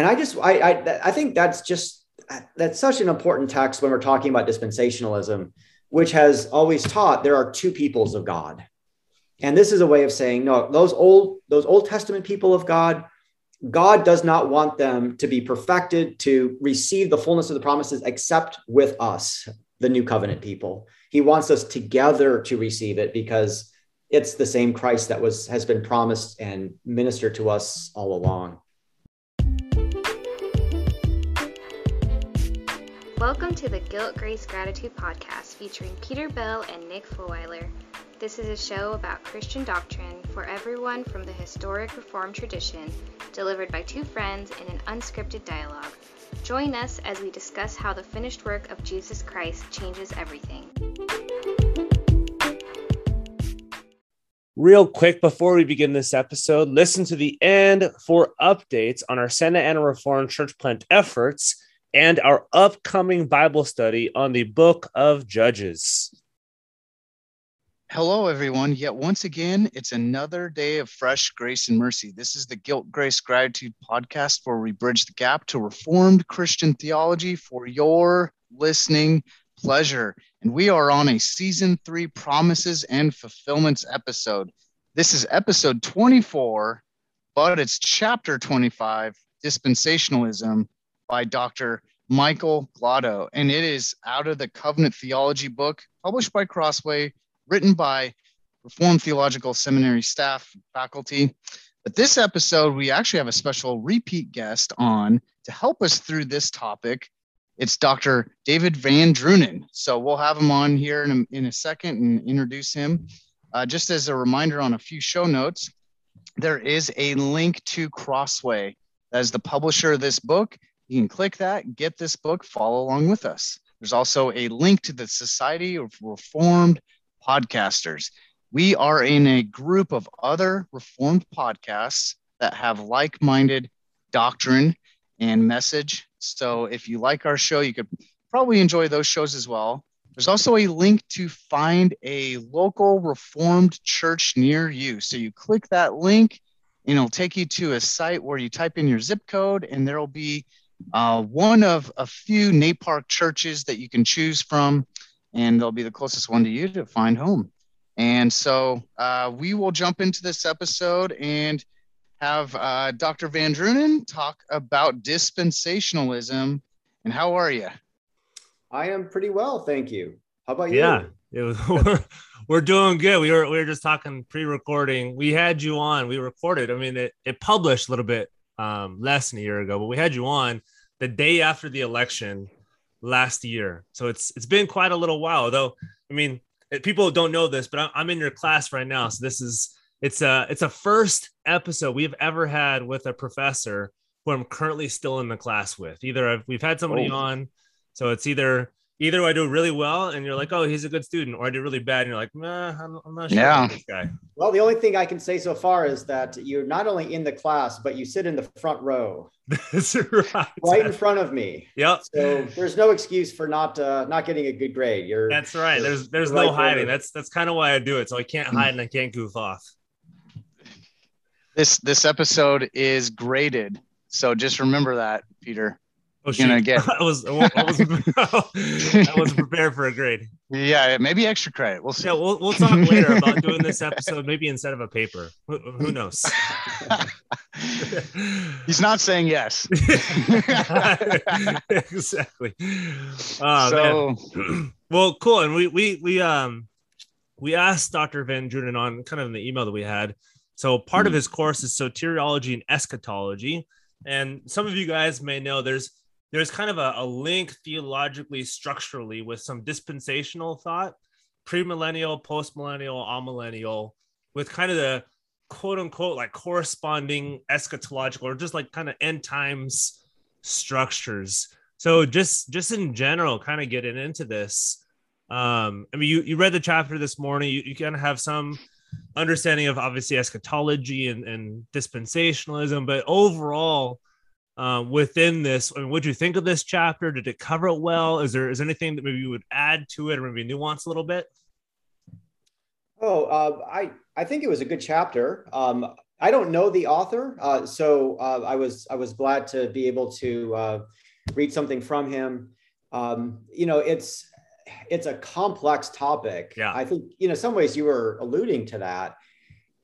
and I just I, I I think that's just that's such an important text when we're talking about dispensationalism, which has always taught there are two peoples of God. And this is a way of saying, no, those old, those Old Testament people of God, God does not want them to be perfected to receive the fullness of the promises except with us, the new covenant people. He wants us together to receive it because it's the same Christ that was has been promised and ministered to us all along. Welcome to the Guilt Grace Gratitude podcast featuring Peter Bell and Nick Fulweiler. This is a show about Christian doctrine for everyone from the historic Reformed tradition, delivered by two friends in an unscripted dialogue. Join us as we discuss how the finished work of Jesus Christ changes everything. Real quick before we begin this episode, listen to the end for updates on our Santa Ana Reformed Church Plant efforts and our upcoming Bible study on the book of Judges. Hello, everyone. Yet once again, it's another day of fresh grace and mercy. This is the Guilt, Grace, Gratitude podcast where we bridge the gap to Reformed Christian theology for your listening pleasure. And we are on a season three promises and fulfillments episode. This is episode 24, but it's chapter 25 dispensationalism by Dr. Michael Glodo, and it is out of the Covenant Theology book, published by Crossway, written by Reformed Theological Seminary staff, faculty. But this episode, we actually have a special repeat guest on to help us through this topic. It's Dr. David VanDrunen. So we'll have him on here in a, in a second and introduce him. Uh, just as a reminder on a few show notes, there is a link to Crossway as the publisher of this book. You can click that, get this book, follow along with us. There's also a link to the Society of Reformed Podcasters. We are in a group of other Reformed podcasts that have like minded doctrine and message. So if you like our show, you could probably enjoy those shows as well. There's also a link to find a local Reformed church near you. So you click that link, and it'll take you to a site where you type in your zip code, and there will be uh, one of a few NAPARC churches that you can choose from, and they'll be the closest one to you to find home. And so uh, we will jump into this episode and have uh, Dr. VanDrunen talk about dispensationalism. And how are you? I am pretty well, thank you. How about you? Yeah, was, we're, we're doing good. We were we were just talking pre-recording. We had you on. We recorded. I mean, it, it published a little bit um, less than a year ago, but we had you on the day after the election last year. So it's it's been quite a little while. Though I mean, eh, people don't know this, but I'm in your class right now, so this is it's a it's a first episode we've ever had with a professor who I'm currently still in the class with. Either I've, we've had somebody oh. on, so it's either either I do really well and you're like, oh, he's a good student, or I do really bad and you're like, nah, I'm, I'm not sure. Yeah. This guy. Well, the only thing I can say so far is that you're not only in the class, but you sit in the front row. That's right. Right in front of me. Yep. So there's no excuse for not uh, not getting a good grade. You're. That's right. There's there's no right hiding. There. That's that's kind of why I do it. So I can't hide and I can't goof off. This this episode is graded. So just remember that, Peter. Oh, you know. I was I wasn't, I wasn't prepared for a grade. Yeah, maybe extra credit. We'll see. Yeah, we'll, we'll talk later about doing this episode, maybe instead of a paper. Who, who knows? He's not saying yes. exactly. Oh, so, well, cool. And we we we um we asked Dr. VanDrunen on kind of in the email that we had. So part of hmm. his course is soteriology and eschatology. And some of you guys may know there's there's kind of a, a link theologically, structurally with some dispensational thought, premillennial, postmillennial, amillennial, with kind of the quote unquote like corresponding eschatological or just like kind of end times structures. So just just in general, kind of getting into this. Um, I mean, you, you read the chapter this morning, you, you kind of have some understanding of obviously eschatology and, and dispensationalism, but overall, uh, within this. I mean, what do you think of this chapter? Did it cover it well? Is there is there anything that maybe you would add to it or maybe nuance a little bit? Oh, uh, I I think it was a good chapter. Um, I don't know the author, uh, so uh, I was I was glad to be able to uh, read something from him. Um, you know, it's it's a complex topic. Yeah. I think you know some ways you were alluding to that.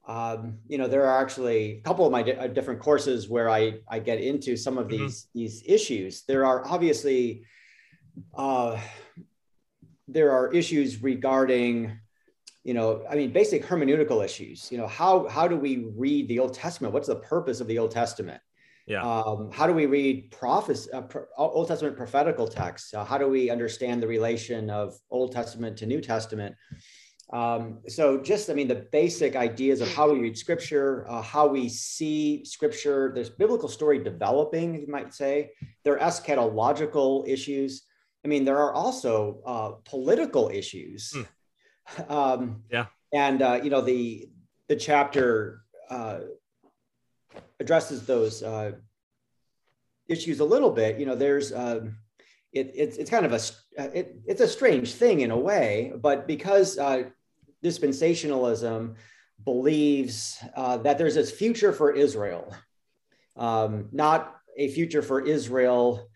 Um, you know, there are actually a couple of my di- uh, different courses where I I get into some of Mhm. these these issues. There are obviously uh, there are issues regarding you know i mean basic hermeneutical issues you know how how do we read the old testament what's the purpose of the old testament Yeah. um, how do we read prophecy uh, pro- old testament prophetical texts uh, how do we understand the relation of old testament to new testament um, so just i mean the basic ideas of how we read scripture uh, how we see scripture there's biblical story developing you might say there are eschatological issues i mean there are also uh, political issues Hmm. um, Yeah. and uh, you know the the chapter uh, addresses those uh, issues a little bit you know there's um, it, it's it's kind of a it, it's a strange thing in a way but because uh, dispensationalism believes uh, that there's this future for israel um, not a future for israel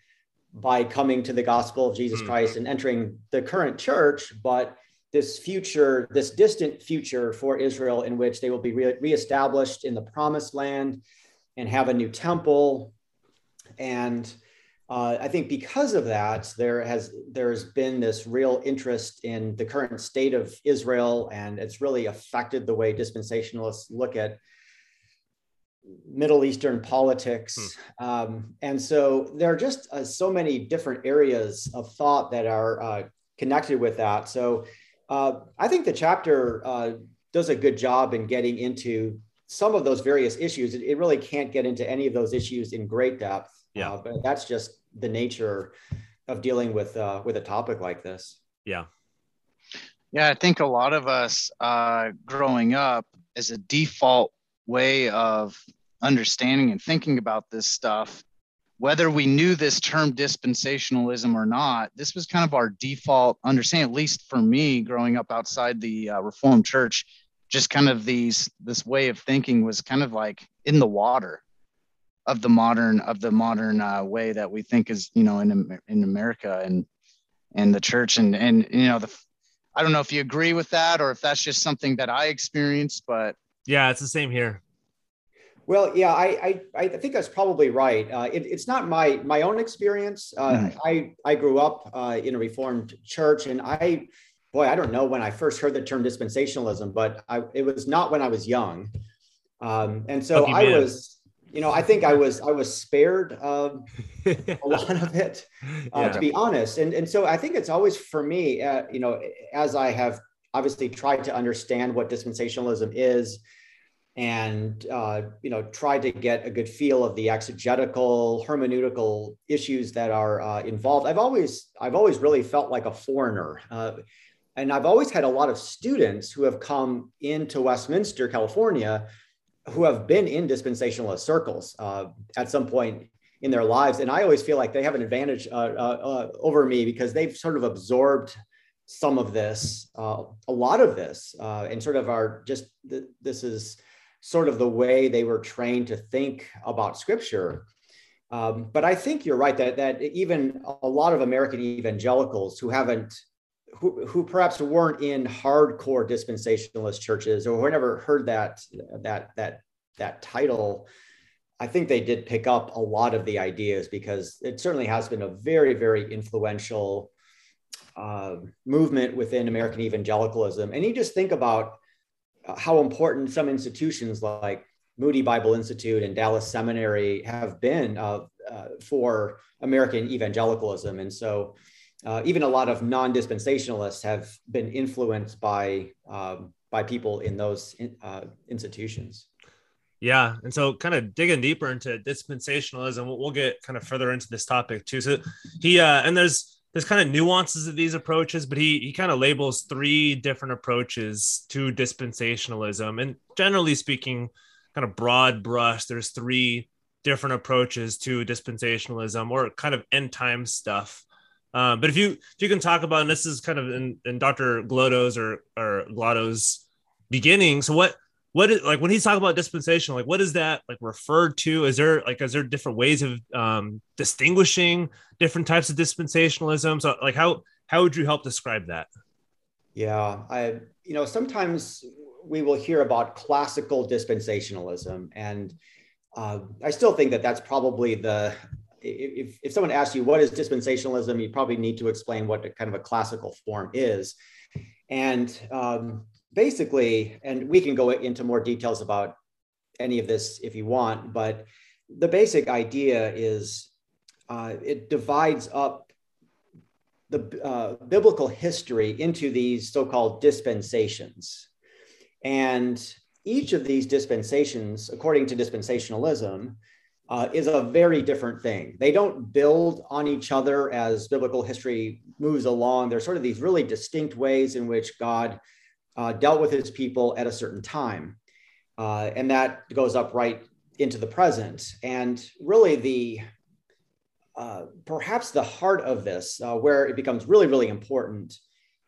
by coming to the gospel of jesus Hmm. christ and entering the current church but this future this distant future for israel in which they will be re- reestablished in the promised land and have a new temple and uh, I think because of that, there has there's been this real interest in the current state of Israel, and it's really affected the way dispensationalists look at Middle Eastern politics. Um, and so there are just uh, so many different areas of thought that are uh, connected with that. So uh, I think the chapter uh, does a good job in getting into some of those various issues. It, it really can't get into any of those issues in great depth. Yeah. Uh, but that's just the nature of dealing with uh, with a topic like this. Yeah. Yeah, I think a lot of us uh, growing up as a default way of understanding and thinking about this stuff, whether we knew this term dispensationalism or not, this was kind of our default understanding, at least for me growing up outside the uh, Reformed Church, just kind of these, this way of thinking was kind of like in the water of the modern of the modern uh, way that we think is you know in in America and and the church and and you know the I don't know if you agree with that or if that's just something that I experienced, but Yeah. It's the same here. Well, yeah, I I, I think that's probably right. Uh, it, it's not my my own experience. Uh, Mhm. I I grew up uh, in a Reformed church, and I, boy, I don't know when I first heard the term dispensationalism, but I it was not when I was young, um, and so Lucky I man. was, you know, I think I was I was spared um, a lot of it. uh, Yeah. to be honest. And, and so I think it's always for me, uh, you know, as I have obviously tried to understand what dispensationalism is and, uh, you know, tried to get a good feel of the exegetical, hermeneutical issues that are uh, involved. I've always, I've always really felt like a foreigner. Uh, and I've always had a lot of students who have come into Westminster, California, who have been in dispensationalist circles uh, at some point in their lives. And I always feel like they have an advantage uh, uh, uh, over me because they've sort of absorbed some of this, uh, a lot of this, uh, and sort of are just th- this is sort of the way they were trained to think about scripture. Um, but I think you're right that that even a lot of American evangelicals who haven't who, who perhaps weren't in hardcore dispensationalist churches or who never heard that that that that title I think they did pick up a lot of the ideas because it certainly has been a very, very influential uh, movement within American evangelicalism. And you just think about how important some institutions like Moody Bible Institute and Dallas Seminary have been uh, uh, for American evangelicalism. And so uh, even a lot of non-dispensationalists have been influenced by, um, by people in those uh, institutions. Yeah, and so kind of digging deeper into dispensationalism, we'll, we'll get kind of further into this topic too. So he uh, and there's there's kind of nuances of these approaches, but he he kind of labels three different approaches to dispensationalism, and generally speaking, kind of broad brush. There's three different approaches to dispensationalism or kind of end time stuff. Um, but if you if you can talk about, and this is kind of in, in Dr. Glodo's or or Glodo's beginning. So what what is like when he's talking about dispensation like what is that like referred to is there like is there different ways of um distinguishing different types of dispensationalism so like how how would you help describe that yeah i you know sometimes we will hear about classical dispensationalism and uh, i still think that that's probably the if, if someone asks you what is dispensationalism you probably need to explain what kind of a classical form is and um, basically, and we can go into more details about any of this if you want, but the basic idea is uh, it divides up the uh, biblical history into these so called dispensations. And each of these dispensations, according to dispensationalism, uh, is a very different thing. They don't build on each other as biblical history moves along. There's sort of these really distinct ways in which God uh, dealt with his people at a certain time. Uh, and that goes up right into the present. And really, the uh, perhaps the heart of this, uh, where it becomes really, really important,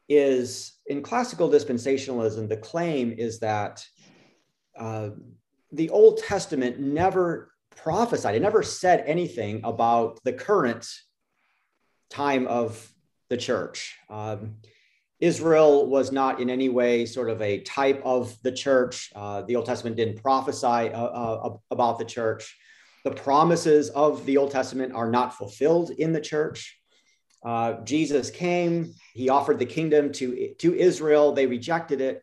is in classical dispensationalism, the claim is that uh, the Old Testament never prophesied, it never said anything about the current time of the church. Um, Israel was not in any way sort of a type of the church. Uh, the Old Testament didn't prophesy uh, uh, about the church. The promises of the Old Testament are not fulfilled in the church. Uh, Jesus came, he offered the kingdom to, to Israel, they rejected it.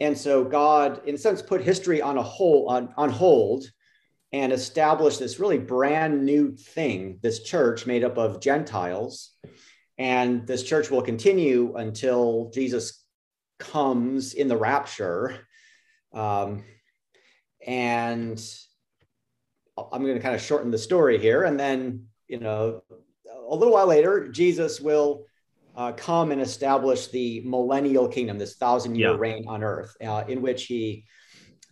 And so God, in a sense, put history on a whole on, on hold and established this really brand new thing, this church made up of Gentiles and this church will continue until Jesus comes in the rapture. Um, and I'm going to kind of shorten the story here. And then, you know, a little while later, Jesus will uh, come and establish the millennial kingdom, this thousand year yeah. reign on earth, uh, in which he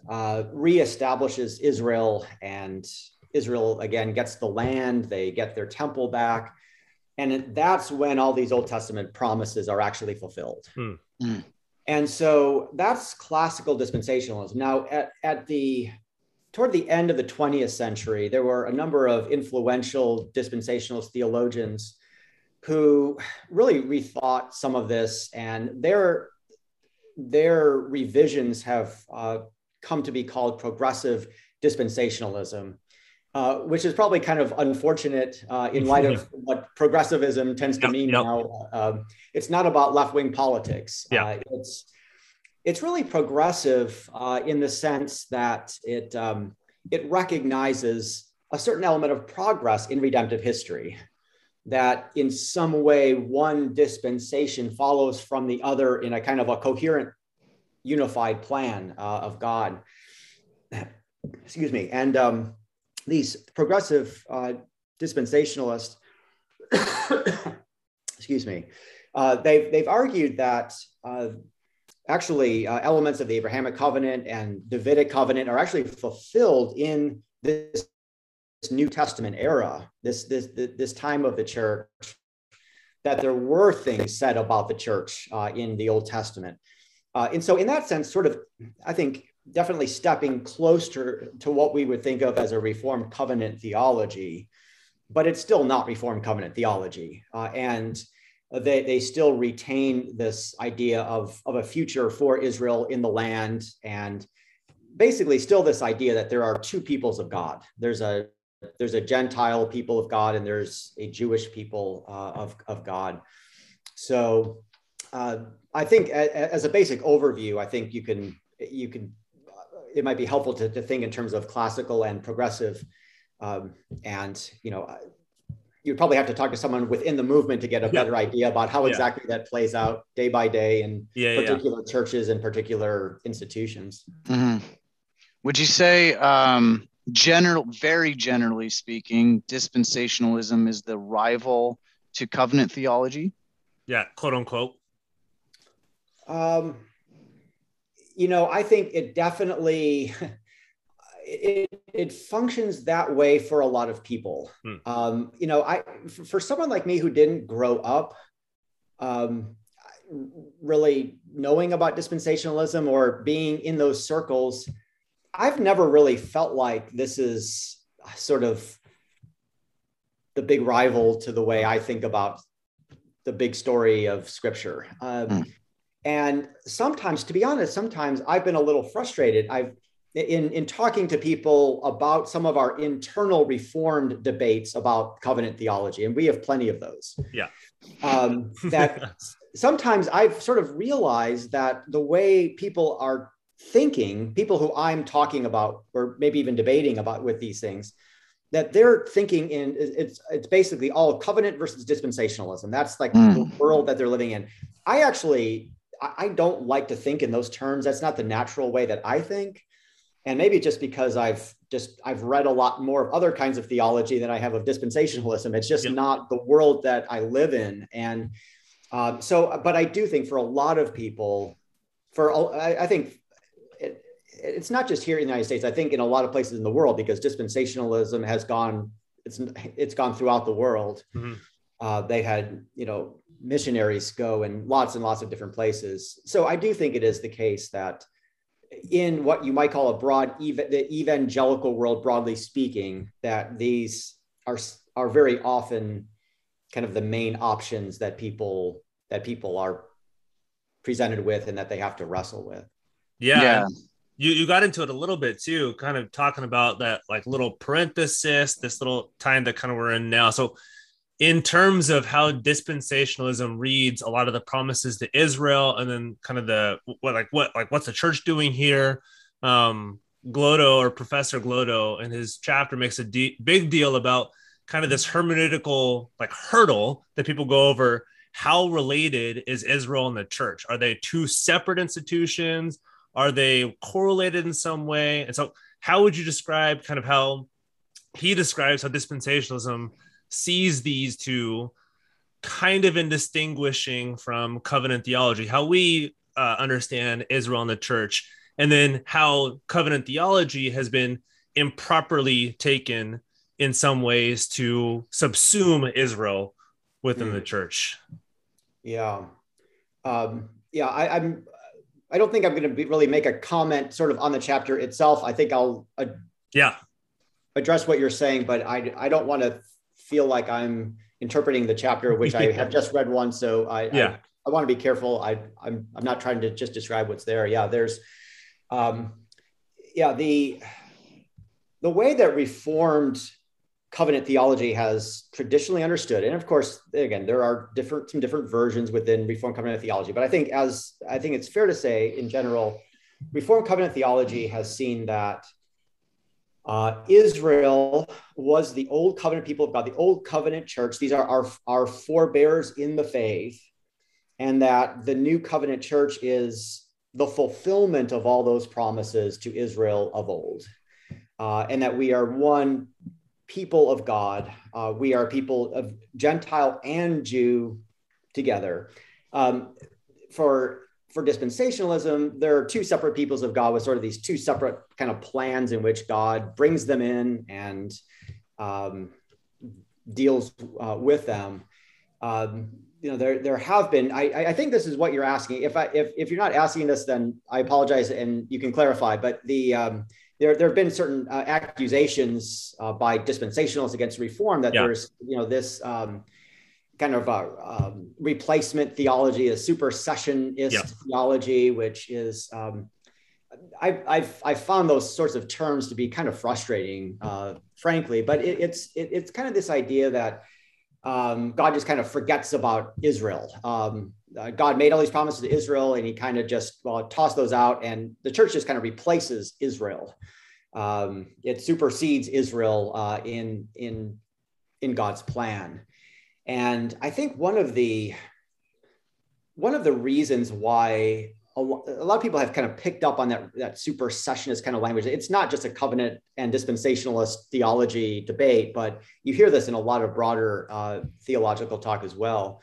uh, reestablishes Israel and Israel again gets the land, they get their temple back. And that's when all these Old Testament promises are actually fulfilled. Hmm. Mm. And so that's classical dispensationalism. Now, at, at the toward the end of the 20th century, there were a number of influential dispensationalist theologians who really rethought some of this, and their their revisions have uh, come to be called progressive dispensationalism. Uh, which is probably kind of unfortunate uh, in light of what progressivism tends to yep, mean yep. now. Um, it's not about left wing politics. Yeah. Uh, it's it's really progressive uh, in the sense that it um, it recognizes a certain element of progress in redemptive history. That in some way one dispensation follows from the other in a kind of a coherent, unified plan uh, of God. Excuse me, and um, these progressive uh, dispensationalists, excuse me, uh, they've, they've argued that uh, actually uh, elements of the Abrahamic covenant and Davidic covenant are actually fulfilled in this, this New Testament era, this, this, this time of the church, that there were things said about the church uh, in the Old Testament. Uh, and so, in that sense, sort of, I think definitely stepping closer to what we would think of as a Reformed covenant theology, but it's still not Reformed covenant theology. Uh, and they, they still retain this idea of, of a future for Israel in the land and basically still this idea that there are two peoples of God. There's a there's a Gentile people of God and there's a Jewish people uh, of, of God. So uh, I think as a basic overview, I think you can you can it might be helpful to, to think in terms of classical and progressive. Um, and, you know, you'd probably have to talk to someone within the movement to get a better idea about how exactly yeah. that plays out day by day in yeah, particular yeah. churches and particular institutions. Mm-hmm. Would you say, um, general, very generally speaking, dispensationalism is the rival to covenant theology? Yeah, quote unquote. Um, you know, I think it definitely it, it functions that way for a lot of people. Hmm. Um, you know, I for, for, someone like me who didn't grow up um, really knowing about dispensationalism or being in those circles, I've never really felt like this is sort of the big rival to the way I think about the big story of scripture. Um, mm. And sometimes, to be honest, sometimes I've been a little frustrated. I've in in talking to people about some of our internal reformed debates about covenant theology, and we have plenty of those. Yeah. Um, that sometimes I've sort of realized that the way people are thinking, people who I'm talking about, or maybe even debating about with these things, that they're thinking in it's it's basically all covenant versus dispensationalism. That's like mm. the world that they're living in. I actually I don't like to think in those terms. That's not the natural way that I think. And maybe just because I've just I've read a lot more of other kinds of theology than I have of dispensationalism. It's just yep. not the world that I live in. And uh, so, but I do think for a lot of people, for I, I think it's not just here in the United States. I think in a lot of places in the world because dispensationalism has gone it's it's gone throughout the world. Mm-hmm. Uh, they had you know missionaries go in lots and lots of different places. So I do think it is the case that in what you might call a broad ev- the evangelical world, broadly speaking, that these are are very often kind of the main options that people that people are presented with and that they have to wrestle with. Yeah. yeah you you got into it a little bit too, kind of talking about that like little parenthesis, this little time that kind of we're in now. So, in terms of how dispensationalism reads a lot of the promises to Israel, and then kind of the what like what like what's the church doing here? Um, Glodo or Professor Glodo in his chapter makes a de- big deal about kind of this hermeneutical like hurdle that people go over. How related is Israel and the church? Are they two separate institutions? Are they correlated in some way? And so, how would you describe kind of how he describes how dispensationalism sees these two kind of in distinguishing from covenant theology, how we uh, understand Israel and the church, and then how covenant theology has been improperly taken in some ways to subsume Israel within mm. the church. Yeah. Um, yeah, I, am I don't think I'm going to really make a comment sort of on the chapter itself. I think I'll uh, yeah address what you're saying, but I I don't want to feel like I'm interpreting the chapter which I have just read one. So I yeah I, I want to be careful. I I'm I'm not trying to just describe what's there. Yeah, there's um yeah the the way that reformed covenant theology has traditionally understood and of course again there are different some different versions within reformed covenant theology but i think as i think it's fair to say in general reformed covenant theology has seen that uh, israel was the old covenant people of god the old covenant church these are our, our forebears in the faith and that the new covenant church is the fulfillment of all those promises to israel of old uh, and that we are one people of God. Uh, we are people of Gentile and Jew together. Um, for for dispensationalism, there are two separate peoples of God with sort of these two separate kind of plans in which God brings them in and um, deals uh, with them. Um, you know, there there have been. I I think this is what you're asking. If I if if you're not asking this, then I apologize, and you can clarify. But the um, there, there have been certain uh, accusations uh, by dispensationalists against reform that yeah. there's you know this um, kind of a um, replacement theology, a supersessionist yeah. theology, which is um, I, I've I've found those sorts of terms to be kind of frustrating, uh, frankly. But it, it's it, it's kind of this idea that um, God just kind of forgets about Israel. Um, uh, God made all these promises to Israel, and He kind of just well tossed those out, and the church just kind of replaces Israel. Um, it supersedes Israel uh, in in in God's plan, and I think one of the one of the reasons why a, lot of people have kind of picked up on that that supersessionist kind of language. It's not just a covenant and dispensationalist theology debate, but you hear this in a lot of broader uh, theological talk as well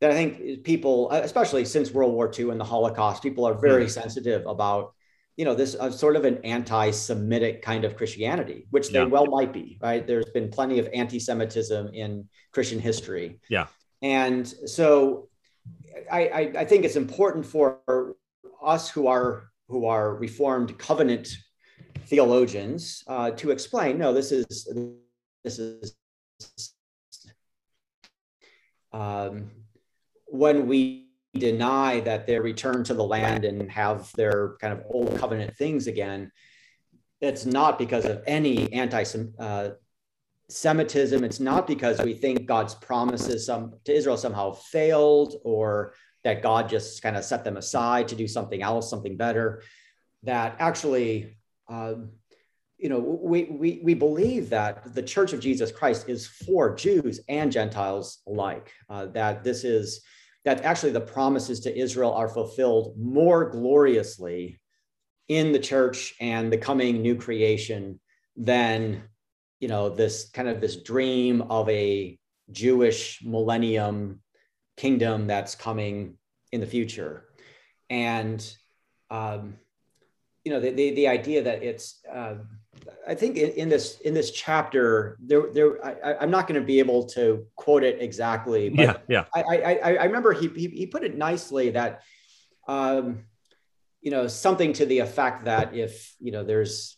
that I think people, especially since World War II and the Holocaust, people are very mm-hmm. sensitive about, you know, this uh, sort of an anti-Semitic kind of Christianity, which yeah. they well might be, right? There's been plenty of anti-Semitism in Christian history. Yeah. And so I, I, I think it's important for us who are who are Reformed covenant theologians uh, to explain no this is this is um, when we deny that they return to the land and have their kind of old covenant things again it's not because of any anti uh, Semitism. It's not because we think God's promises some, to Israel somehow failed or that God just kind of set them aside to do something else, something better. That actually, um, you know, we, we, we believe that the Church of Jesus Christ is for Jews and Gentiles alike. Uh, that this is that actually the promises to Israel are fulfilled more gloriously in the church and the coming new creation than you know this kind of this dream of a jewish millennium kingdom that's coming in the future. And um, you know the, the, the idea that it's uh, i think in, in, this in this chapter there there I, am not going to be able to quote it exactly but yeah yeah. I i, I remember he, he, he put it nicely that um, you know something to the effect that if you know there's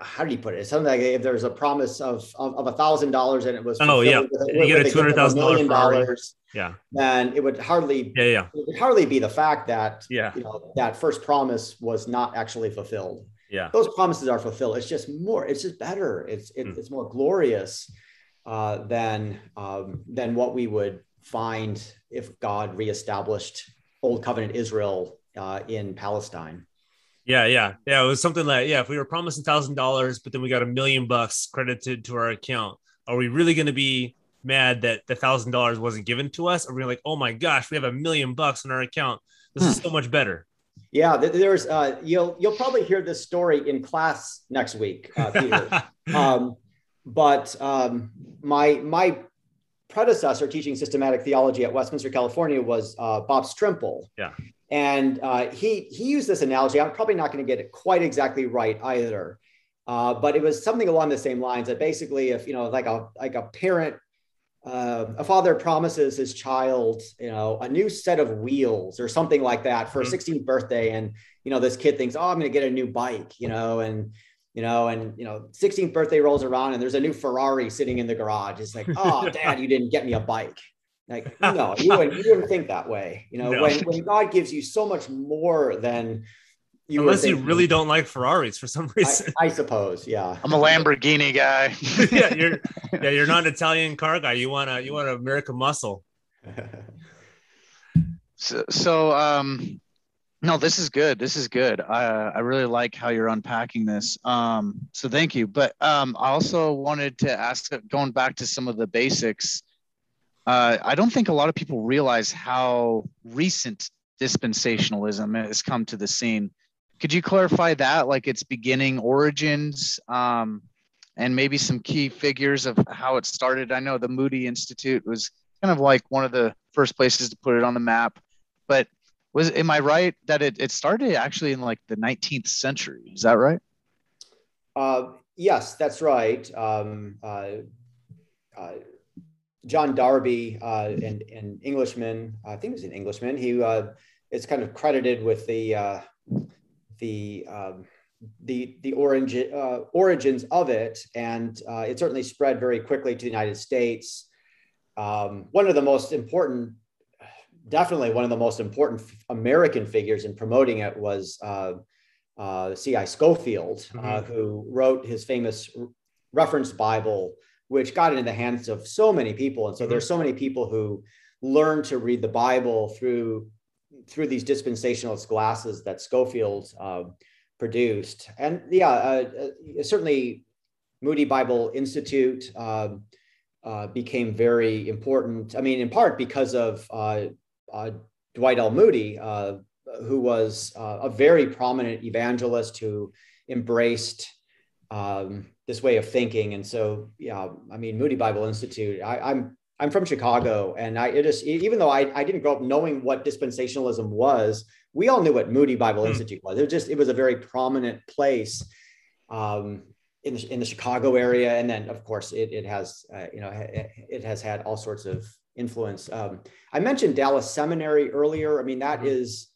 how do you put it? Something like if there's a promise of of a thousand dollars and it was oh yeah, with, you get a two hundred thousand dollars, yeah, then it would hardly yeah yeah. it would hardly be the fact that yeah. you know that first promise was not actually fulfilled. Yeah, those promises are fulfilled. It's just more. It's just better. It's it, mm. it's more glorious uh, than um, than what we would find if God reestablished Old Covenant Israel uh, in Palestine. Yeah, yeah, yeah. It was something like, yeah, if we were promising thousand dollars, but then we got a million bucks credited to our account, are we really going to be mad that the thousand dollars wasn't given to us? Or are we like, oh my gosh, we have a million bucks in our account? This hmm. is so much better. Yeah, there's uh, you'll you'll probably hear this story in class next week, uh, Peter. um, but um, my my predecessor teaching systematic theology at Westminster, California, was uh, Bob Strimple. Yeah. And uh, he he used this analogy. I'm probably not going to get it quite exactly right either, uh, but it was something along the same lines. That basically, if you know, like a like a parent, uh, a father promises his child, you know, a new set of wheels or something like that for mm-hmm. a 16th birthday, and you know, this kid thinks, oh, I'm going to get a new bike, you know, and you know, and you know, 16th birthday rolls around and there's a new Ferrari sitting in the garage. It's like, oh, dad, you didn't get me a bike. Like, no, you wouldn't, you wouldn't think that way. You know, no. when, when God gives you so much more than you unless you really don't like Ferraris for some reason. I, I suppose, yeah. I'm a Lamborghini guy. yeah, you're yeah, you're not an Italian car guy. You want to you want to American muscle. so, so um no, this is good. This is good. I I really like how you're unpacking this. Um, so thank you. But um, I also wanted to ask, going back to some of the basics. Uh, I don't think a lot of people realize how recent dispensationalism has come to the scene. Could you clarify that, like its beginning origins, um, and maybe some key figures of how it started? I know the Moody Institute was kind of like one of the first places to put it on the map, but was am I right that it, it started actually in like the 19th century? Is that right? Uh, yes, that's right. Um, uh, uh, John Darby, uh, an, an Englishman, I think he's an Englishman. He uh, is kind of credited with the uh, the um, the the origin origins of it, and it certainly spread very quickly to the United States. Um, one of the most important definitely one of the most important American figures in promoting it was uh, uh, C.I. Scofield, uh, mm-hmm. uh, who wrote his famous reference Bible, which got into the hands of so many people. And so mm-hmm. there's so many people who learned to read the Bible through through these dispensationalist glasses that Scofield uh, produced. And yeah, uh, certainly Moody Bible Institute. Um, uh, became very important. I mean, in part because of uh, uh, Dwight L. Moody, uh, who was uh, a very prominent evangelist who embraced um, this way of thinking. And so, yeah, I mean, Moody Bible Institute. I, am I'm, from Chicago, and I it is even though I, I didn't grow up knowing what dispensationalism was, we all knew what Moody Bible mm. Institute was. It was just it was a very prominent place. Um, in the, in the Chicago area, and then of course it, it has uh, you know it, it has had all sorts of influence. Um, I mentioned Dallas Seminary earlier. I mean, that mm-hmm. is,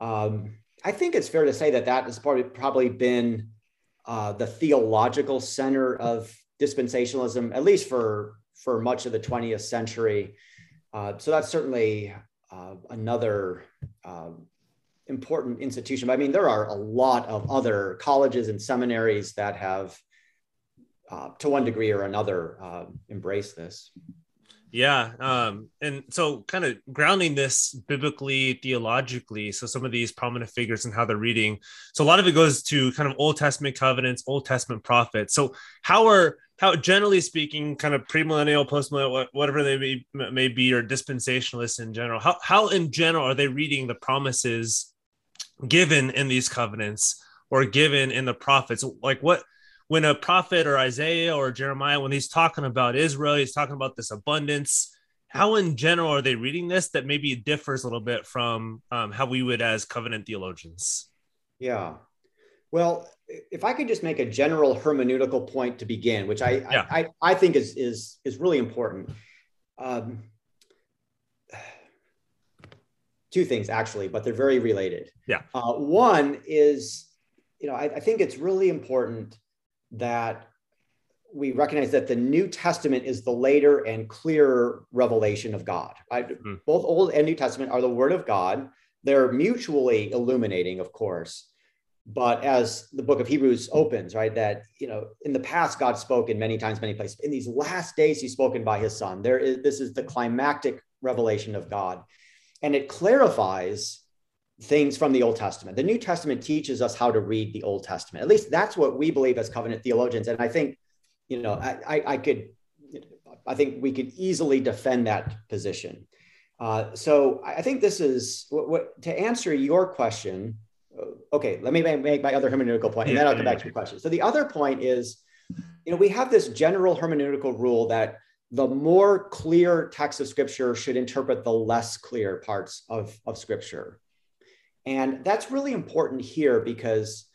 um, I think it's fair to say that that has probably, probably been uh, the theological center of dispensationalism, at least for for much of the 20th century. Uh, so that's certainly uh, another uh, important institution. But I mean, there are a lot of other colleges and seminaries that have, uh, to one degree or another, uh, embraced this. Yeah. Um, and so, kind of grounding this biblically, theologically. So, some of these prominent figures and how they're reading. So, a lot of it goes to kind of Old Testament covenants, Old Testament prophets. So, how are how generally speaking, kind of premillennial, postmillennial, whatever they may, may be, or dispensationalists in general, how, how in general are they reading the promises given in these covenants or given in the prophets? Like what, when a prophet or Isaiah or Jeremiah, when he's talking about Israel, he's talking about this abundance. How in general are they reading this that maybe differs a little bit from um, how we would as covenant theologians? Yeah. Well, if I could just make a general hermeneutical point to begin, which I yeah. I, I, think is is is really important. Um, two things actually, but they're very related. Yeah. Uh, one is, you know, I, I think it's really important that we recognize that the New Testament is the later and clearer revelation of God. Mm. Both Old and New Testament are the Word of God. They're mutually illuminating, of course but as the book of hebrews opens right that you know in the past god spoke in many times many places. In these last days he's spoken by his son. There is this is the climactic revelation of god. And it clarifies things from the old testament. The new testament teaches us how to read the old testament. At least that's what we believe as covenant theologians. And i think you know i, I, I could i think we could easily defend that position. Uh, so i think this is what, what to answer your question okay, let me make my other hermeneutical point, and then I'll come back to your question. So the other point is, you know, we have this general hermeneutical rule that the more clear text of scripture should interpret the less clear parts of, of scripture. And that's really important here because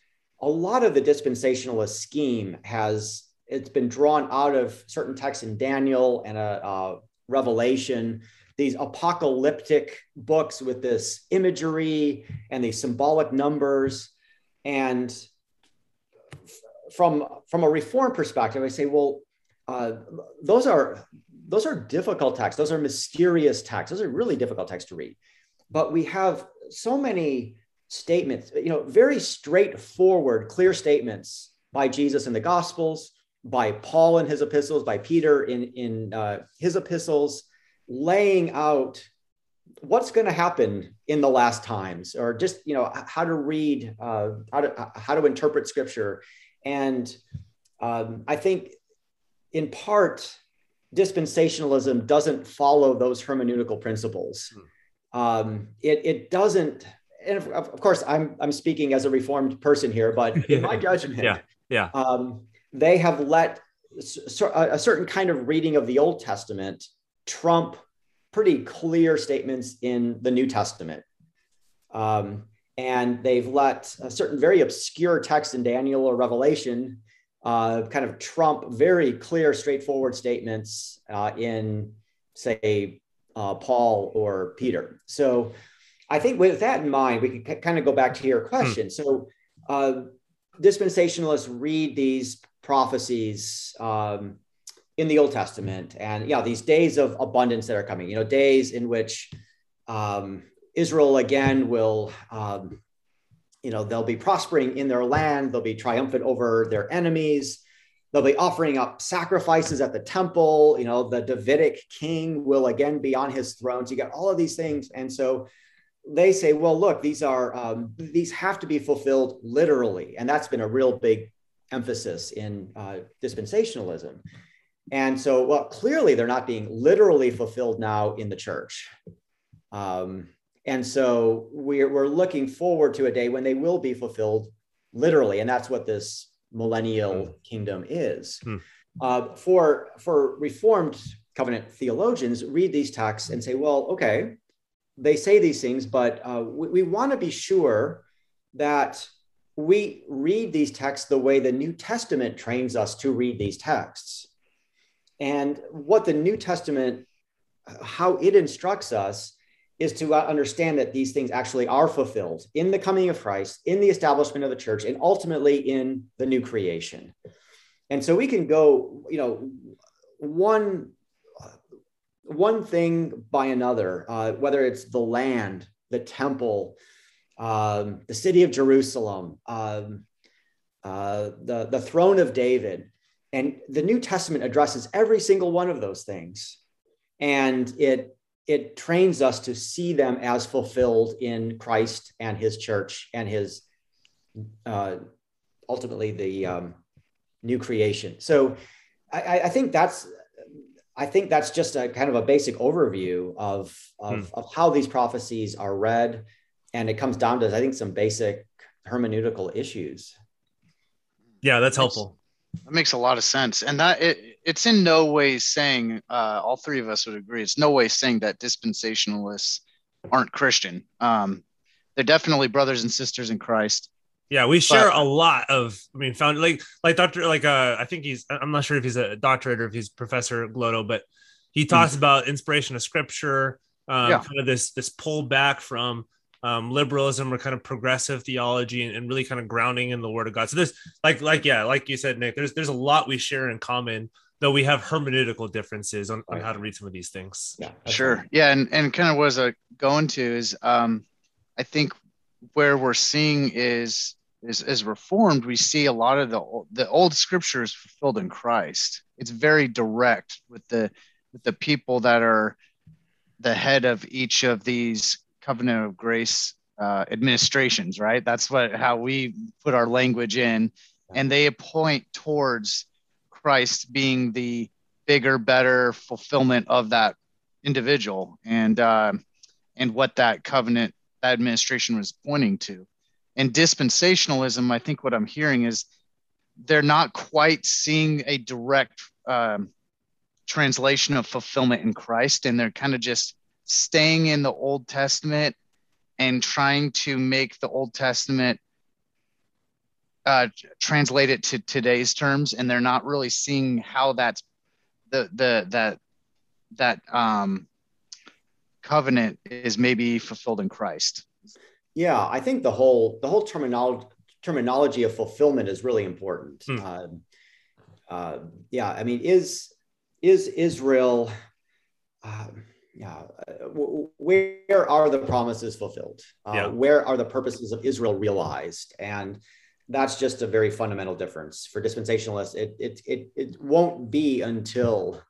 a lot of the dispensationalist scheme has it's been drawn out of certain texts in Daniel and a, a Revelation these apocalyptic books with this imagery and these symbolic numbers. And from, from a reform perspective, I say, well, uh, those are those are difficult texts. Those are mysterious texts. Those are really difficult texts to read. But we have so many statements, you know, very straightforward, clear statements by Jesus in the Gospels, by Paul in his epistles, by Peter in in uh, his epistles, laying out what's going to happen in the last times or just you know how to read uh, how to how to interpret scripture. And um, i think in part dispensationalism doesn't follow those hermeneutical principles. Hmm. um, it, it doesn't and of, of, course i'm i'm speaking as a reformed person here but in my judgment yeah. Yeah. um, they have let a certain kind of reading of the old testament trump pretty clear statements in the New Testament. Um, and they've let a certain very obscure text in Daniel or Revelation uh, kind of trump very clear, straightforward statements uh, in, say, uh, Paul or Peter. So I think with that in mind, we can kind of go back to your hmm. question. So uh, dispensationalists read these prophecies um, in the Old Testament, and yeah, these days of abundance that are coming. You know, days in which um, Israel again will, um, you know, they'll be prospering in their land. They'll be triumphant over their enemies. They'll be offering up sacrifices at the temple. You know, the Davidic king will again be on his throne. So you got all of these things, and so they say, well, look, these are um, these have to be fulfilled literally, and that's been a real big emphasis in uh, dispensationalism. And so, well, clearly they're not being literally fulfilled now in the church. Um, and so we're, we're looking forward to a day when they will be fulfilled literally. And that's what this millennial mm. kingdom is. Mm. Uh, for, for Reformed covenant theologians, read these texts and say, well, okay, they say these things, but uh, we, we want to be sure that we read these texts the way the New Testament trains us to read these texts. And what the New Testament, how it instructs us is to understand that these things actually are fulfilled in the coming of Christ, in the establishment of the church, and ultimately in the new creation. And so we can go, you know, one one thing by another, uh, whether it's the land, the temple, um, the city of Jerusalem, um, uh, the, the throne of David. And the New Testament addresses every single one of those things. And it, it trains us to see them as fulfilled in Christ and his church and his uh, ultimately the um, new creation. So I, I, think that's I think that's just a kind of a basic overview of, of, hmm. of how these prophecies are read. And it comes down to, I think, some basic hermeneutical issues. Yeah, that's helpful. That makes a lot of sense. And that it, it's in no way saying, uh, all three of us would agree, it's no way saying that dispensationalists aren't Christian. Um, they're definitely brothers and sisters in Christ. Yeah, we share but, a lot of. I mean, found like like Doctor like uh I think he's I'm not sure if he's a doctorate or if he's Professor Glodo, but he talks mm-hmm. about inspiration of Scripture, um, yeah. kind of this this pull back from um, liberalism or kind of progressive theology and, and, really kind of grounding in the Word of God. So there's like like yeah, like you said, Nick. There's there's a lot we share in common, though we have hermeneutical differences on, on how to read some of these things. Yeah, sure. Yeah, and and kind of was a going to is um, I think where we're seeing is is as reformed we see a lot of the the old scriptures fulfilled in christ it's very direct with the with the people that are the head of each of these covenant of grace uh, administrations right? That's what how we put our language in. And they point towards christ being the bigger better fulfillment of that individual and uh, and what that covenant that administration was pointing to. And dispensationalism, I think what I'm hearing is they're not quite seeing a direct um, translation of fulfillment in Christ, and they're kind of just staying in the Old Testament and trying to make the Old Testament uh, translate it to today's terms, and they're not really seeing how that's the the that that um, covenant is maybe fulfilled in Christ. Yeah, I think the whole the whole terminology terminology of fulfillment is really important. Hmm. Uh, uh, yeah, I mean, is is Israel? Uh, yeah, where are the promises fulfilled? Uh, yeah. Where are the purposes of Israel realized? And that's just a very fundamental difference for dispensationalists. It it it, it won't be until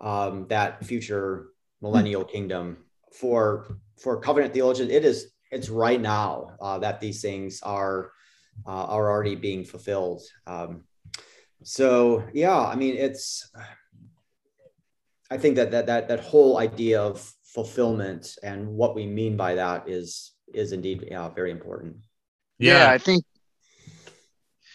um, that future millennial kingdom for for covenant theologians, it is it's right now uh, that these things are uh, are already being fulfilled. Um, so yeah, I mean, it's I think that that that that whole idea of fulfillment and what we mean by that is is indeed yeah, very important. Yeah. yeah, I think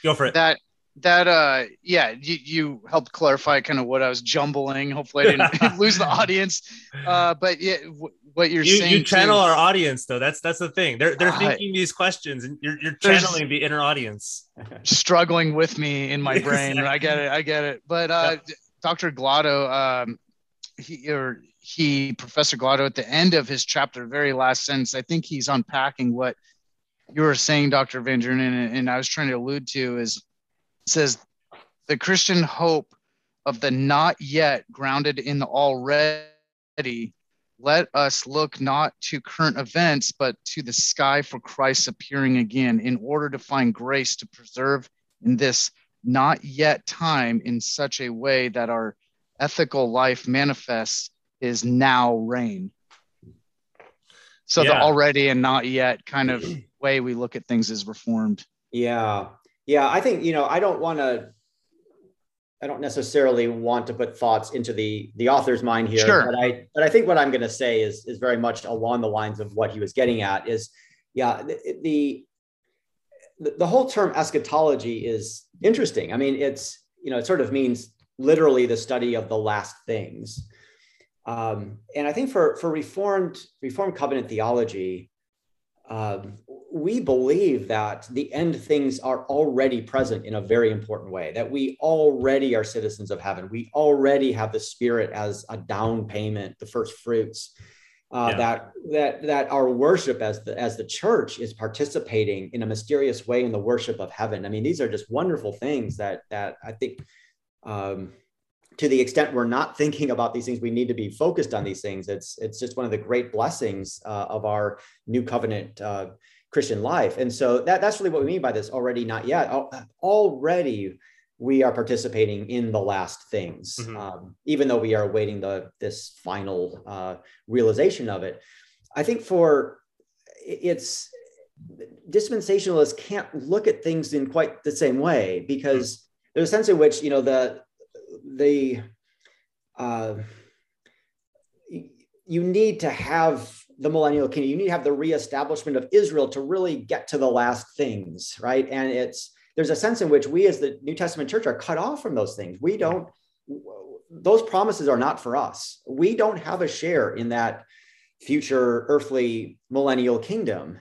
go for it. That that uh yeah you, you helped clarify kind of what i was jumbling. Hopefully i didn't lose the audience. Uh but yeah w- what you're you, saying you channel too, our audience though. That's that's the thing. They're they're uh, thinking these questions and you're, you're channeling the inner audience. Struggling with me in my brain. I get it. I get it. But uh yep. dr glodo um he or he professor glodo at the end of his chapter very last sentence i think he's unpacking what you were saying dr van and, and i was trying to allude to is says the Christian hope of the not yet grounded in the already. Let us look not to current events, but to the sky for Christ appearing again in order to find grace to preserve in this not yet time in such a way that our ethical life manifests is now reign. So yeah. the already and not yet kind of way we look at things is reformed. Yeah. Yeah, I think you know I don't want to. I don't necessarily want to put thoughts into the the author's mind here, sure. but I but I think what I'm going to say is is very much along the lines of what he was getting at. Is yeah the, the the whole term eschatology is interesting. I mean, it's you know it sort of means literally the study of the last things. Um, and I think for for reformed reformed covenant theology, um, we believe that the end things are already present in a very important way, that we already are citizens of heaven. We already have the Spirit as a down payment, the first fruits. uh, yeah. that that that our worship as the as the church is participating in a mysterious way in the worship of heaven. I mean, these are just wonderful things that that I think. Um, to the extent we're not thinking about these things, we need to be focused on these things. It's it's just one of the great blessings uh, of our new covenant uh, Christian life, and so that that's really what we mean by this. Already, not yet. Already, we are participating in the last things, mm-hmm. um, even though we are awaiting the this final uh, realization of it. I think for it's dispensationalists can't look at things in quite the same way because mm-hmm. There's a sense in which you know the the uh, you need to have the millennial kingdom. You need to have the reestablishment of Israel to really get to the last things, right? And it's there's a sense in which we as the New Testament church are cut off from those things. We don't, those promises are not for us. We don't have a share in that future earthly millennial kingdom.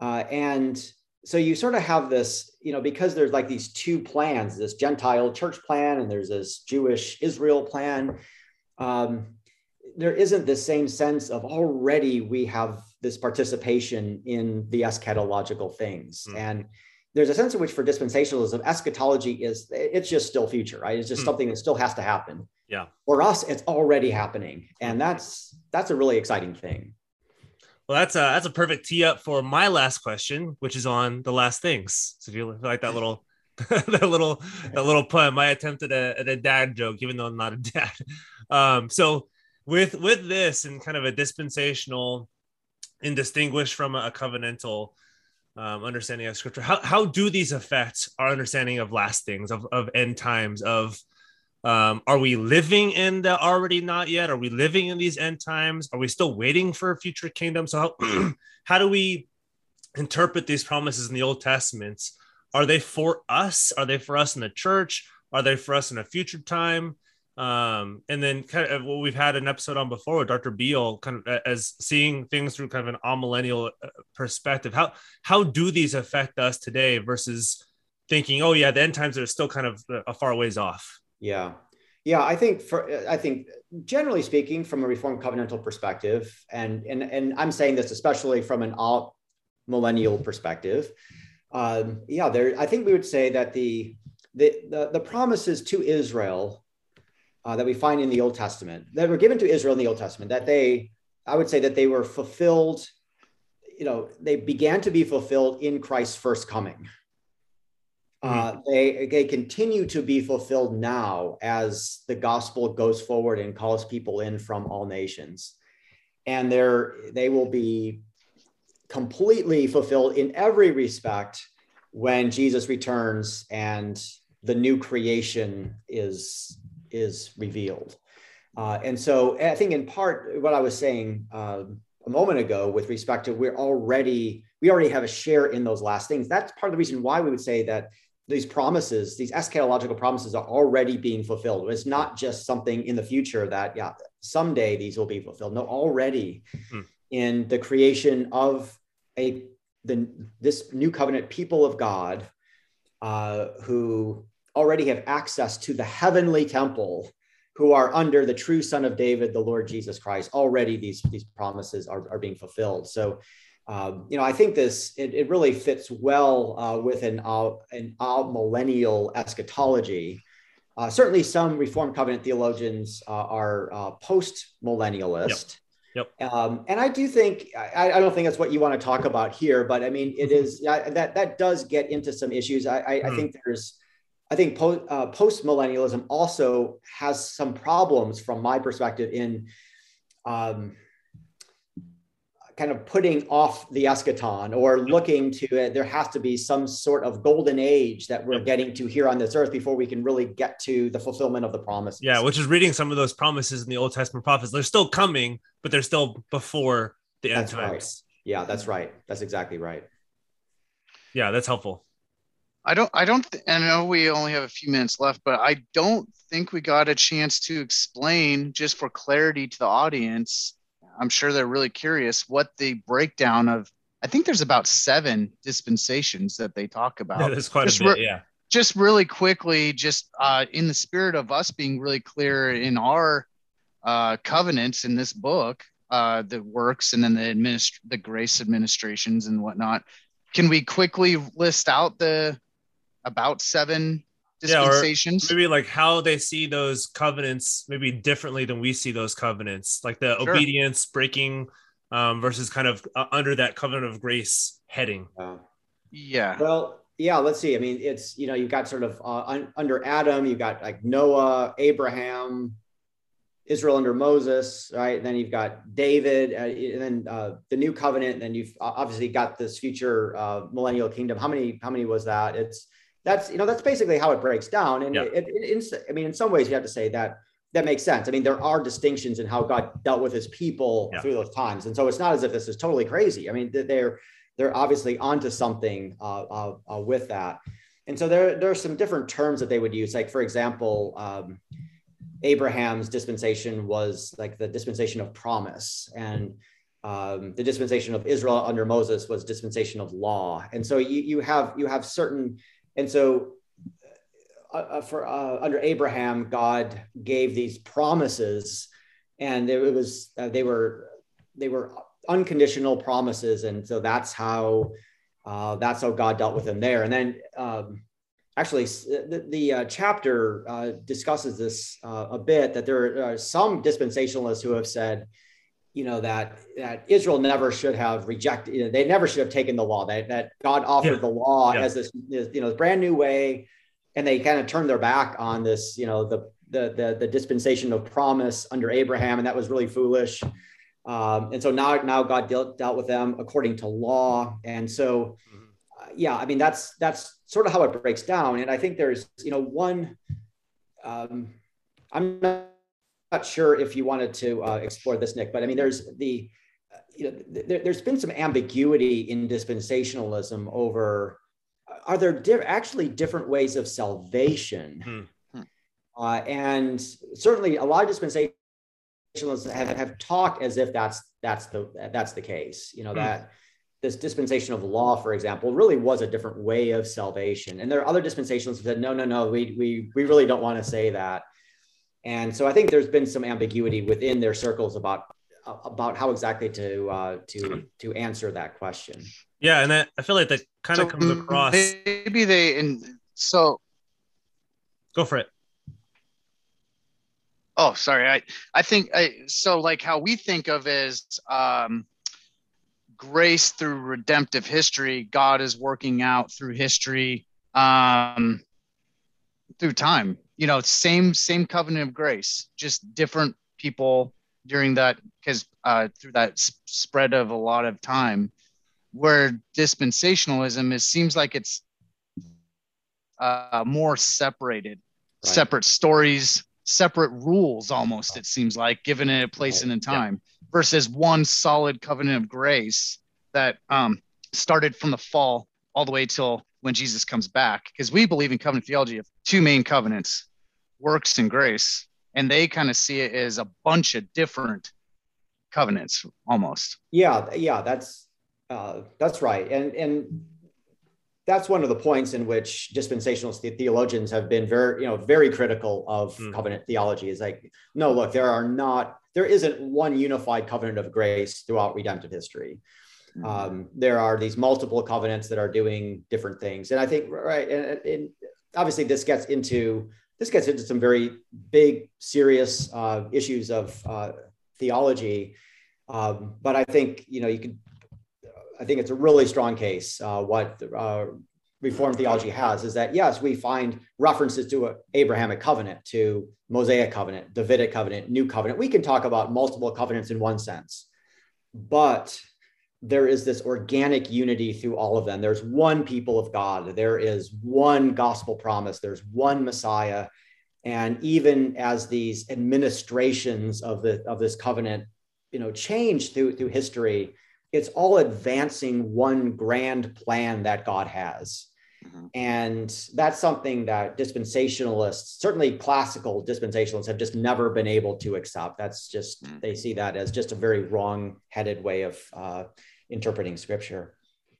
Uh, and so you sort of have this, you know, because there's like these two plans this Gentile church plan and there's this Jewish Israel plan. Um, there isn't the same sense of already we have this participation in the eschatological things. Mm. And there's a sense in which for dispensationalism, eschatology is it's just still future, right? It's just mm. something that still has to happen. Yeah. For us, it's already happening. And that's that's a really exciting thing. Well, that's a that's a perfect tee up for my last question, which is on the last things. So if you like that little that little that little pun, my attempt at a, at a dad joke, even though I'm not a dad. Um, so with with this and kind of a dispensational and distinguished from a, a covenantal um, understanding of scripture how, how do these affect our understanding of last things of, of end times of um, are we living in the already not yet are we living in these end times are we still waiting for a future kingdom so how, how do we interpret these promises in the old testaments are they for us are they for us in the church are they for us in a future time um, and then kind of what we've had an episode on before with Dr. Beale, kind of as seeing things through kind of an amillennial uh, perspective. How how do these affect us today versus thinking, oh yeah, the end times are still kind of a far ways off? Yeah, yeah. I think for I think generally speaking, from a Reformed covenantal perspective, and and and I'm saying this especially from an alt millennial perspective. Um, yeah, there. I think we would say that the the, the, the promises to Israel uh, that we find in the Old Testament that were given to Israel in the Old Testament that they, I would say that they were fulfilled, you know, they began to be fulfilled in Christ's first coming. Uh, hmm. they, they continue to be fulfilled now as the gospel goes forward and calls people in from all nations. And they're, they will be completely fulfilled in every respect when Jesus returns and the new creation is is revealed. Uh, and so I think in part what I was saying uh, a moment ago with respect to we're already, we already have a share in those last things. That's part of the reason why we would say that these promises, these eschatological promises are already being fulfilled. It's not just something in the future that, yeah, someday these will be fulfilled. No, already hmm. in the creation of a the this new covenant people of God uh, who already have access to the heavenly temple who are under the true son of david the lord jesus christ already these these promises are, are being fulfilled so um, you know i think this it, it really fits well uh, with an uh, an uh, millennial eschatology uh, certainly some reformed covenant theologians uh, are uh, post millennialist Yep. Yep. Um, and I do think I, I, don't think that's what you want to talk about here, but I mean it is that that does get into some issues. I, I, mm. I think there's I think po- uh, post millennialism also has some problems from my perspective in um, kind of putting off the eschaton or looking to it. There has to be some sort of golden age that we're getting to here on this earth before we can really get to the fulfillment of the promises. Yeah, which is reading some of those promises in the Old Testament prophets. They're still coming, but they're still before the end that's times. Right. Yeah, that's right. That's exactly right. Yeah, that's helpful. I don't, I don't, th- I know we only have a few minutes left, but I don't think we got a chance to explain just for clarity to the audience. I'm sure they're really curious what the breakdown of, I think there's about seven dispensations that they talk about. Yeah, there's quite just a bit, re- yeah. Just really quickly, just uh, in the spirit of us being really clear in our uh, covenants in this book, uh, the works and then the administ- the grace administrations and whatnot. Can we quickly list out the about seven dispensations? Yeah, maybe like how they see those covenants maybe differently than we see those covenants, like the sure. obedience breaking um, versus kind of uh, under that covenant of grace heading. Uh, yeah. Well, yeah. Let's see. I mean, it's you know you've got sort of uh, un- under Adam, you've got like Noah, Abraham, Israel under Moses, right? And then you've got David, uh, and then uh, the new covenant. And then you've obviously got this future uh, millennial kingdom. How many? How many was that? It's that's you know that's basically how it breaks down. And yeah. it, it, it, I mean, in some ways, you have to say that that makes sense. I mean, there are distinctions in how God dealt with His people yeah. through those times, and so it's not as if this is totally crazy. I mean, they're they're obviously onto something uh, uh, uh, with that. And so there, there are some different terms that they would use. Like, for example, um, Abraham's dispensation was like the dispensation of promise, and um, the dispensation of Israel under Moses was dispensation of law. And so you, you have you have certain, and so uh, uh for uh, under Abraham, God gave these promises, and it was uh, they were they were unconditional promises, and so that's how uh, that's how God dealt with him there. And then um, actually the, the uh, chapter uh, discusses this uh, a bit that there are some dispensationalists who have said you know that that israel never should have rejected you know, they never should have taken the law that, that god offered yeah. the law yeah. as this, this, you know brand new way and they kind of turned their back on this you know the the the, the dispensation of promise under abraham and that was really foolish um, and so now now god dealt, dealt with them according to law and so mm-hmm yeah, I mean that's that's sort of how it breaks down. And I think there's you know one. Um, I'm not sure if you wanted to uh, explore this, Nick, but I mean there's the you know there, has been some ambiguity in dispensationalism over are there di- actually different ways of salvation. Hmm. Uh, and certainly a lot of dispensationalists have, have talked as if that's that's the that's the case you know hmm. that this dispensation of law, for example, really was a different way of salvation. And there are other dispensationalists that said, no, no, no, we, we, we really don't want to say that. And so I think there's been some ambiguity within their circles about about how exactly to uh, to to answer that question. Yeah, and that, I feel like that kind of so comes across. Maybe they and so go for it. Oh, sorry. I I think I so like how we think of is um, grace through redemptive history god is working out through history um through time you know same same covenant of grace just different people during that because uh through that s- spread of a lot of time where dispensationalism is seems like it's uh more separated right. separate stories separate rules almost it seems like given it a place and in time yeah. versus one solid covenant of grace that um, started from the fall all the way till when jesus comes back because we believe in covenant theology of two main covenants works and grace and they kind of see it as a bunch of different covenants almost yeah yeah that's uh, that's right and and that's one of the points in which dispensational theologians have been very, you know, very critical of mm. covenant theology. Is like, no, look, there are not, there isn't one unified covenant of grace throughout redemptive history. Mm. Um, there are these multiple covenants that are doing different things, and I think right, and, and obviously this gets into this gets into some very big, serious uh, issues of uh, theology. Um, but I think you know you could I think it's a really strong case. Uh, what uh, Reformed theology has is that yes, we find references to a Abrahamic covenant, to Mosaic covenant, Davidic covenant, New covenant. We can talk about multiple covenants in one sense, but there is this organic unity through all of them. There's one people of God. There is one gospel promise. There's one Messiah. And even as these administrations of the of this covenant, you know, change through through history, it's all advancing one grand plan that God has. Mm-hmm. And that's something that dispensationalists, certainly classical dispensationalists, have just never been able to accept. That's just, mm-hmm. they see that as just a very wrong headed way of uh, interpreting scripture.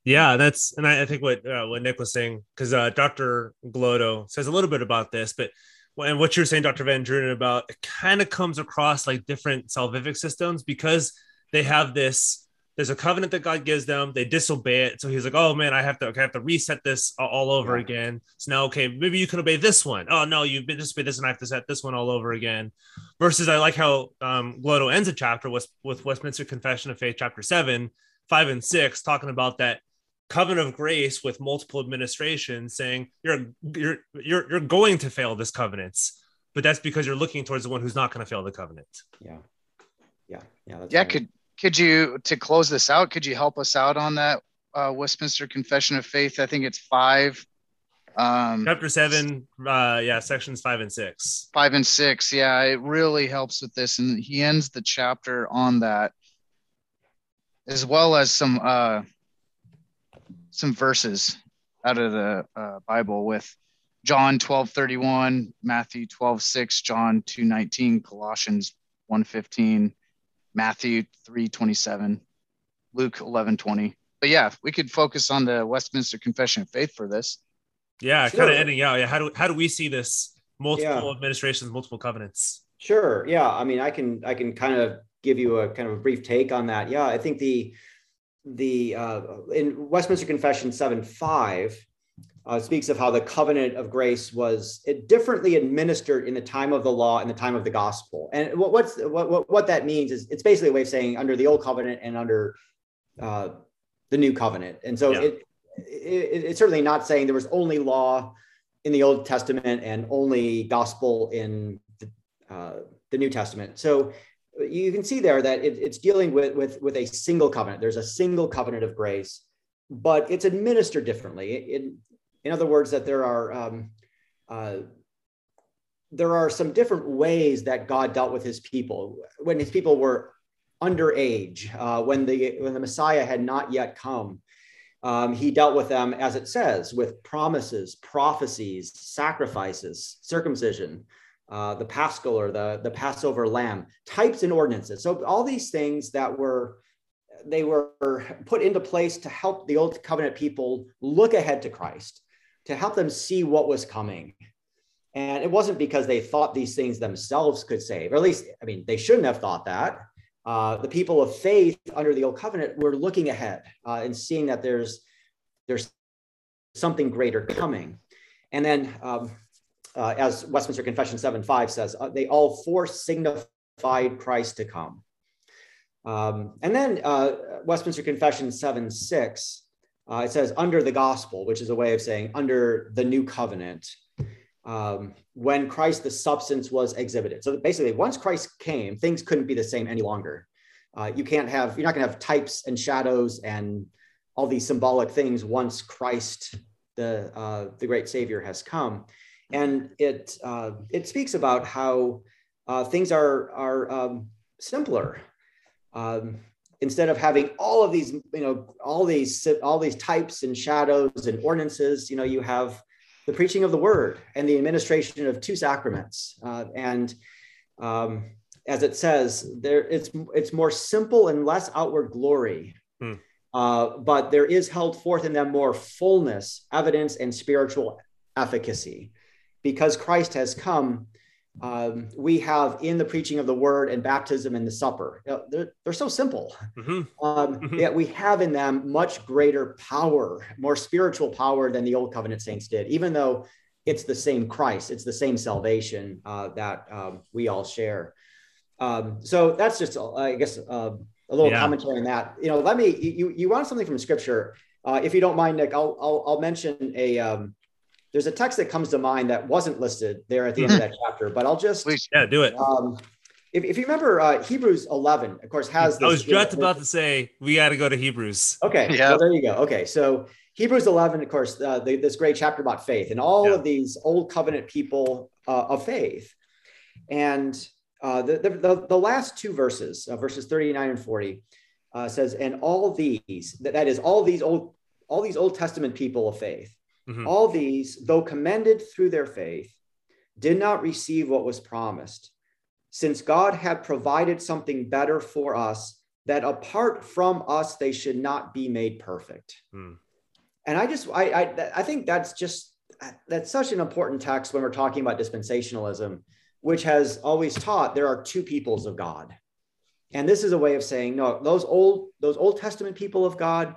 Yeah, that's, and I, I think what uh, what Nick was saying, because uh, Dr. Glodo says a little bit about this, but and what you're saying, Dr. Van Drunen, about it kind of comes across like different salvific systems because they have this there's a covenant that God gives them. They disobey it. So he's like, oh man, I have to, I have to reset this all over yeah. again. So now, okay, maybe you can obey this one. Oh no, you've been disobeyed this and I have to set this one all over again. Versus I like how um, Glodo ends a chapter with, with Westminster Confession of Faith, chapter seven, five and six, talking about that covenant of grace with multiple administrations saying you're, you're, you're, you're going to fail this covenants, but that's because you're looking towards the one who's not going to fail the covenant. Yeah. Yeah. Yeah. yeah. Right. Could, could you to close this out could you help us out on that uh, westminster confession of faith? I think it's five um, chapter seven uh, yeah sections five and six. Five and six yeah it really helps with this and he ends the chapter on that as well as some uh, some verses out of the uh, bible with john 12 31 matthew 12 6 john 2 19 colossians 1 15 Matthew 3:27, Luke 11:20. But yeah, we could focus on the Westminster Confession of Faith for this. Yeah, sure. kind of ending out. Yeah, how do how do we see this multiple yeah. administrations, multiple covenants? Sure. Yeah, I mean, I can I can kind of give you a kind of a brief take on that. Yeah, I think the the uh, in Westminster Confession 7 5, uh, speaks of how the covenant of grace was differently administered in the time of the law and the time of the gospel. And what, what's what, what, what that means is it's basically a way of saying under the old covenant and under uh, the new covenant. And so yeah. it, it, it's certainly not saying there was only law in the Old Testament and only gospel in the, uh, the New Testament. So you can see there that it, it's dealing with, with, with a single covenant. There's a single covenant of grace, but it's administered differently. It, in other words, that there are um, uh, there are some different ways that God dealt with His people when His people were underage, uh, when the when the Messiah had not yet come. Um, he dealt with them, as it says, with promises, prophecies, sacrifices, circumcision, uh, the Paschal or the, the Passover lamb, types and ordinances. So all these things that were they were put into place to help the old covenant people look ahead to Christ to help them see what was coming. And it wasn't because they thought these things themselves could save, or at least, I mean, they shouldn't have thought that. Uh, the people of faith under the old covenant were looking ahead uh, and seeing that there's there's something greater coming. And then, um, uh, as Westminster Confession 7 5 says, uh, they all fore signified Christ to come. Um, and then uh, Westminster Confession 7 6 uh, it says under the gospel, which is a way of saying under the new covenant, um, when Christ, the substance, was exhibited. So basically, once Christ came, things couldn't be the same any longer. Uh, you can't have, you're not going to have types and shadows and all these symbolic things once Christ, the uh, the great Savior, has come. And it uh, it speaks about how uh, things are are um, simpler. Um, instead of having all of these, you know, all these all these types and shadows and ordinances, you know, you have the preaching of the word and the administration of two sacraments. Uh, and um, as it says, there it's it's more simple and less outward glory. Hmm. Uh, but there is held forth in them more fullness, evidence, and spiritual efficacy. Because Christ has come, um, we have in the preaching of the word and baptism and the supper. You know, they're, they're so simple. Mm-hmm. Um, mm-hmm. Yet we have in them much greater power, more spiritual power than the old covenant saints did, even though it's the same Christ, it's the same salvation uh, that um, we all share. Um, so that's just, uh, I guess, uh, a little yeah. commentary on that. You know, let me, you, you want something from scripture. Uh, if you don't mind, Nick, I'll, I'll, I'll mention a, um, there's a text that comes to mind that wasn't listed there at the end of that chapter, but I'll just Please, yeah, do it. Um, if, if you remember, uh, Hebrews 11, of course, has. I was just about to say we got to go to Hebrews. Okay, yeah, well, there you go. Okay, so Hebrews 11, of course, uh, the, this great chapter about faith and all yeah. of these old covenant people uh, of faith, and uh, the, the, the last two verses, uh, verses 39 and 40, uh, says, "And all these, that, that is, all these old, all these Old Testament people of faith." Mm-hmm. All these, though commended through their faith, did not receive what was promised, since God had provided something better for us, that apart from us, they should not be made perfect. Mm. And I just, I, I, I think that's just, that's such an important text when we're talking about dispensationalism, which has always taught there are two peoples of God. And this is a way of saying, no, those old, those Old Testament people of God,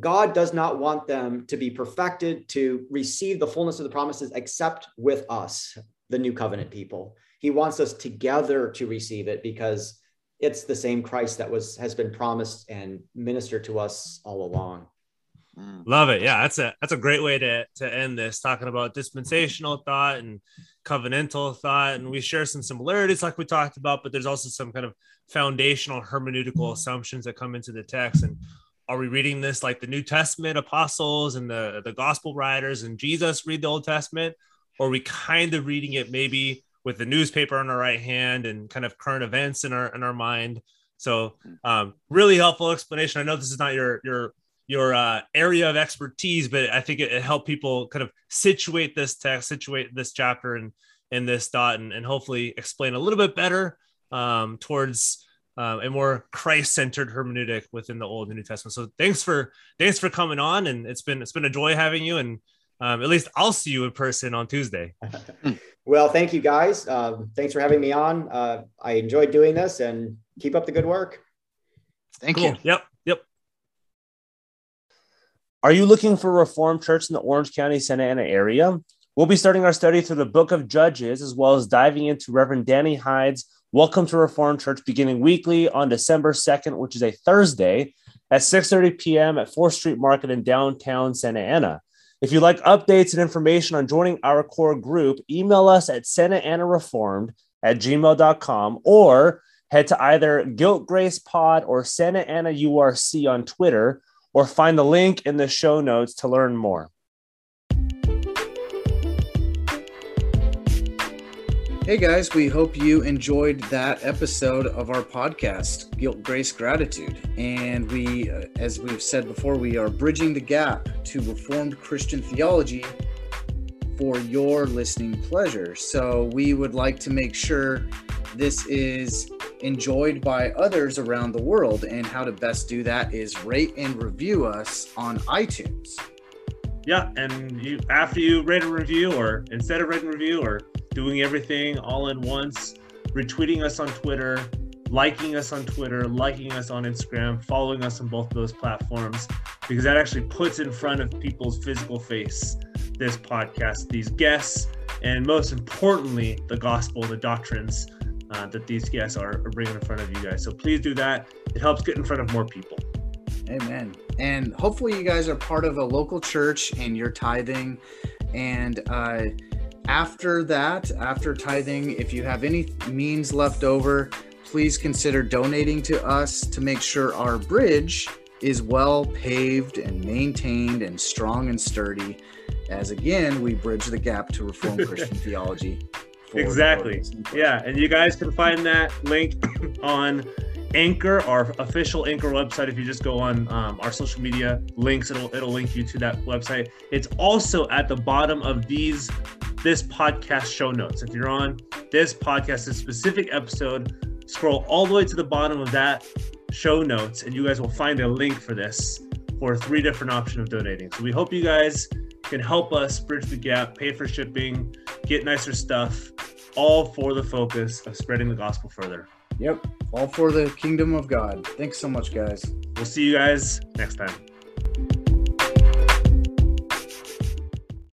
God does not want them to be perfected to receive the fullness of the promises except with us, the new covenant people. He wants us together to receive it because it's the same Christ that was has been promised and ministered to us all along. Mm. Love it. Yeah, that's a that's a great way to to end this talking about dispensational thought and covenantal thought and we share some similarities like we talked about but there's also some kind of foundational hermeneutical assumptions that come into the text and are we reading this like the New Testament apostles and the the gospel writers and Jesus read the Old Testament? Or are we kind of reading it maybe with the newspaper on our right hand and kind of current events in our in our mind? So um, really helpful explanation. I know this is not your your your uh, area of expertise, but I think it, it, helped people kind of situate this text, situate this chapter and in this thought, and, and hopefully explain a little bit better um, towards uh, a more Christ-centered hermeneutic within the Old and New Testament. So thanks for thanks for coming on, and it's been it's been a joy having you, and um, at least I'll see you in person on Tuesday. well, thank you guys. Um, thanks for having me on. Uh, I enjoyed doing this, and keep up the good work. Thank cool. you. Yep. Yep. Are you looking for a Reformed church in the Orange County, Santa Ana area? We'll be starting our study through the book of Judges, as well as diving into Reverend Danny Hyde's Welcome to Reformed Church beginning weekly on December 2nd, which is a Thursday at 6:30 p.m. at 4th Street Market in downtown Santa Ana. If you'd like updates and information on joining our core group, email us at santaanareformed at gmail.com or head to either Guilt Grace Pod or Santa Ana URC on Twitter or find the link in the show notes to learn more. Hey guys, we hope you enjoyed that episode of our podcast, Guilt, Grace, Gratitude. And we, uh, as we've said before, we are bridging the gap to Reformed Christian theology for your listening pleasure. So we would like to make sure this is enjoyed by others around the world. And how to best do that is rate and review us on iTunes. Yeah, and you after you rate a review, or instead of rating review, or doing everything all in once, retweeting us on Twitter, liking us on Twitter, liking us on Instagram, following us on both of those platforms, because that actually puts in front of people's physical face this podcast, these guests, and most importantly, the gospel, the doctrines uh, that these guests are, are bringing in front of you guys. So please do that. It helps get in front of more people. Amen. And hopefully, you guys are part of a local church and you're tithing. And uh, after that, after tithing, if you have any means left over, please consider donating to us to make sure our bridge is well paved and maintained and strong and sturdy. As again, we bridge the gap to Reformed Christian theology exactly. Yeah, and you guys can find that link on Anchor, our official Anchor website. If you just go on um, our social media links, it'll it'll link you to that website. It's also at the bottom of these this podcast show notes. If you're on this podcast, this specific episode, scroll all the way to the bottom of that show notes, and you guys will find a link for this for three different options of donating. So we hope you guys can help us bridge the gap, pay for shipping, get nicer stuff, all for the focus of spreading the gospel further. Yep, all for the kingdom of God. Thanks so much, guys. We'll see you guys next time.